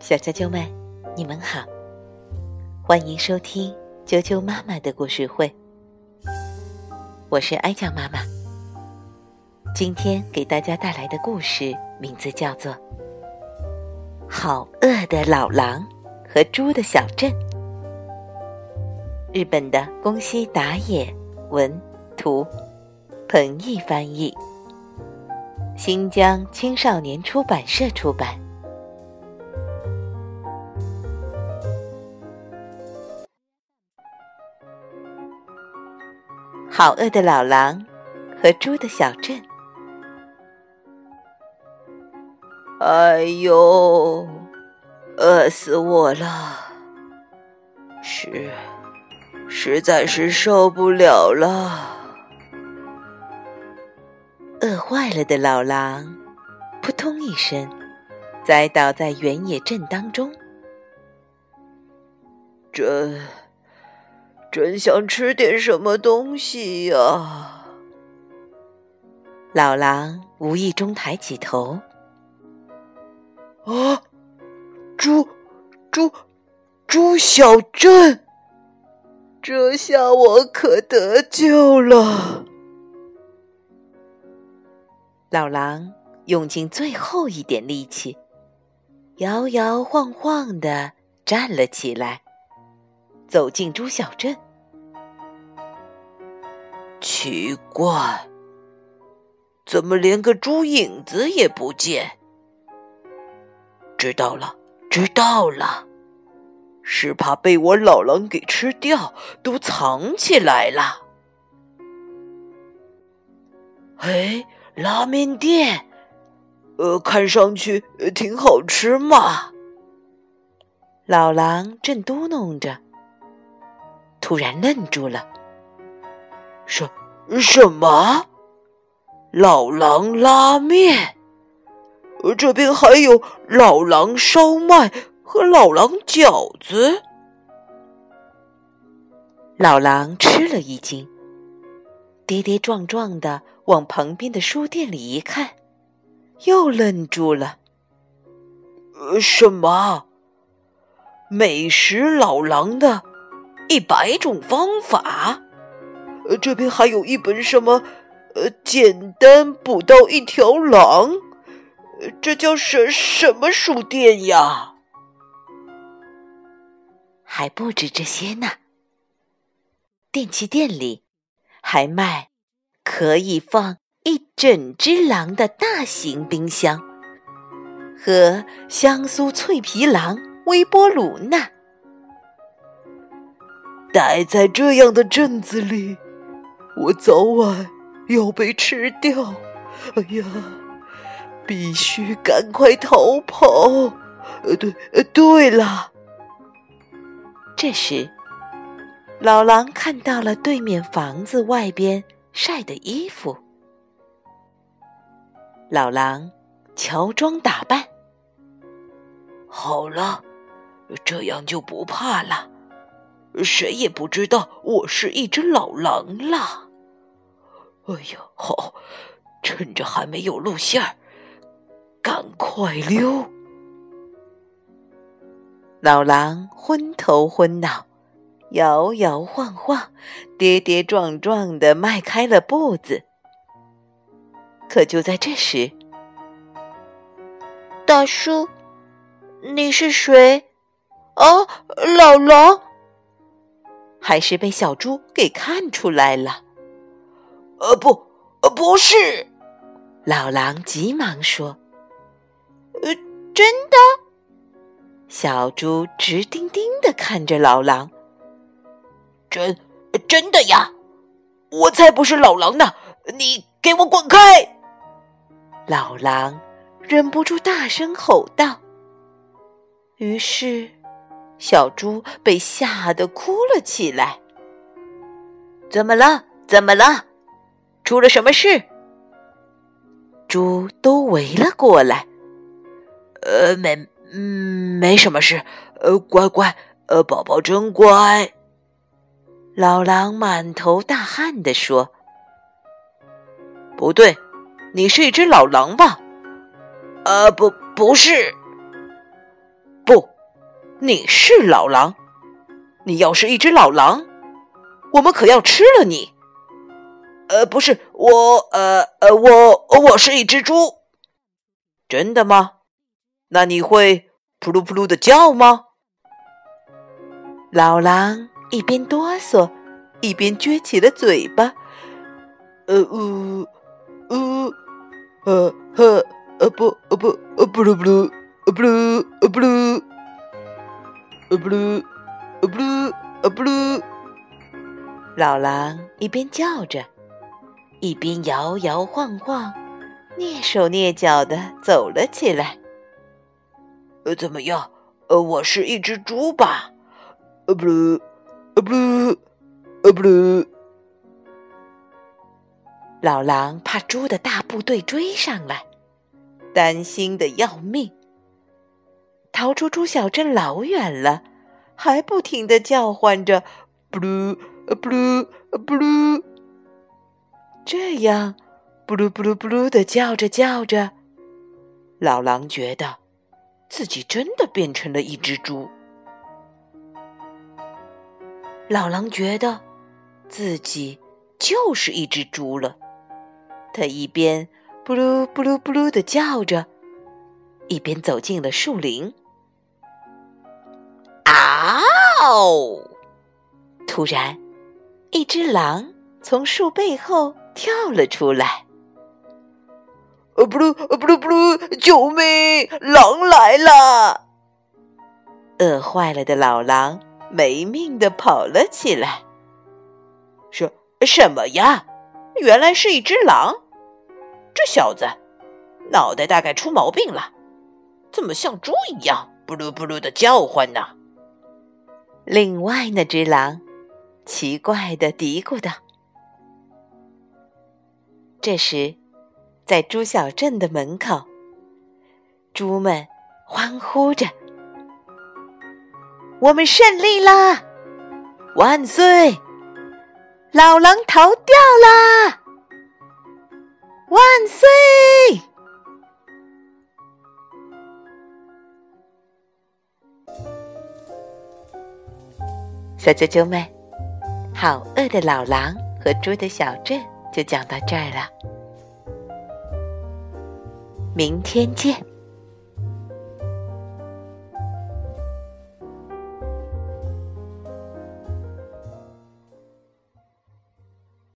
小啾啾们，你们好，欢迎收听啾啾妈妈的故事会。我是哀酱妈妈，今天给大家带来的故事名字叫做《好饿的老狼和猪的小镇》。日本的宫西达也文图，彭毅翻译。新疆青少年出版社出版。好饿的老狼和猪的小镇。哎呦，饿死我了！是实在是受不了了。坏了的老狼，扑通一声，栽倒在原野正当中。真真想吃点什么东西呀！老狼无意中抬起头，啊，猪猪猪小镇，这下我可得救了。老狼用尽最后一点力气，摇摇晃晃的站了起来，走进猪小镇。奇怪，怎么连个猪影子也不见？知道了，知道了，是怕被我老狼给吃掉，都藏起来了。哎。拉面店，呃，看上去挺好吃嘛。老狼正嘟囔着，突然愣住了。什什么？老狼拉面？这边还有老狼烧麦和老狼饺子。老狼吃了一惊，跌跌撞撞的。往旁边的书店里一看，又愣住了。呃，什么？美食老狼的一百种方法？呃，这边还有一本什么？呃，简单捕到一条狼？这叫什什么书店呀？还不止这些呢。电器店里还卖。可以放一整只狼的大型冰箱，和香酥脆皮狼微波炉呢。待在这样的镇子里，我早晚要被吃掉。哎呀，必须赶快逃跑！呃，对，呃，对了。这时，老狼看到了对面房子外边。晒的衣服，老狼乔装打扮。好了，这样就不怕了，谁也不知道我是一只老狼了。哎呀，好，趁着还没有露馅儿，赶快溜！老狼昏头昏脑。摇摇晃晃，跌跌撞撞的迈开了步子。可就在这时，大叔，你是谁？哦，老狼？还是被小猪给看出来了？呃，不，呃，不是。老狼急忙说：“呃，真的。”小猪直盯盯的看着老狼。真真的呀！我才不是老狼呢！你给我滚开！老狼忍不住大声吼道。于是，小猪被吓得哭了起来。怎么了？怎么了？出了什么事？猪都围了过来。呃，没，嗯，没什么事。呃，乖乖，呃，宝宝真乖。老狼满头大汗地说：“不对，你是一只老狼吧？”“呃，不，不是，不，你是老狼。你要是一只老狼，我们可要吃了你。呃，不是我，呃呃，我我是一只猪。真的吗？那你会扑噜扑噜的叫吗？老狼一边哆嗦，一边撅起了嘴巴。呃呜呜，呃呵呃不呃不呃不噜不噜呃不噜呃不噜呃不噜呃不噜呃不噜。老狼一边叫着，一边摇摇晃晃、蹑手蹑脚的走了起来。呃，怎么样？呃，我是一只猪吧？呃不噜呃不噜呃不噜。老狼怕猪的大部队追上来，担心的要命。逃出猪小镇老远了，还不停的叫唤着“布鲁布鲁布鲁”。这样，布鲁布鲁布鲁的叫着叫着，老狼觉得自己真的变成了一只猪。老狼觉得自己就是一只猪了。他一边“布噜布噜布噜”的叫着，一边走进了树林。啊哦！突然，一只狼从树背后跳了出来。“呃，布噜，呃，布噜，布噜！救命！狼来了！”饿坏了的老狼没命的跑了起来。“什什么呀？原来是一只狼！”这小子脑袋大概出毛病了，怎么像猪一样“布噜布噜”的叫唤呢？另外那只狼奇怪的嘀咕道。这时，在猪小镇的门口，猪们欢呼着：“我们胜利啦！万岁！老狼逃掉啦！”万岁！小啾啾们，好饿的老狼和猪的小镇就讲到这儿了，明天见。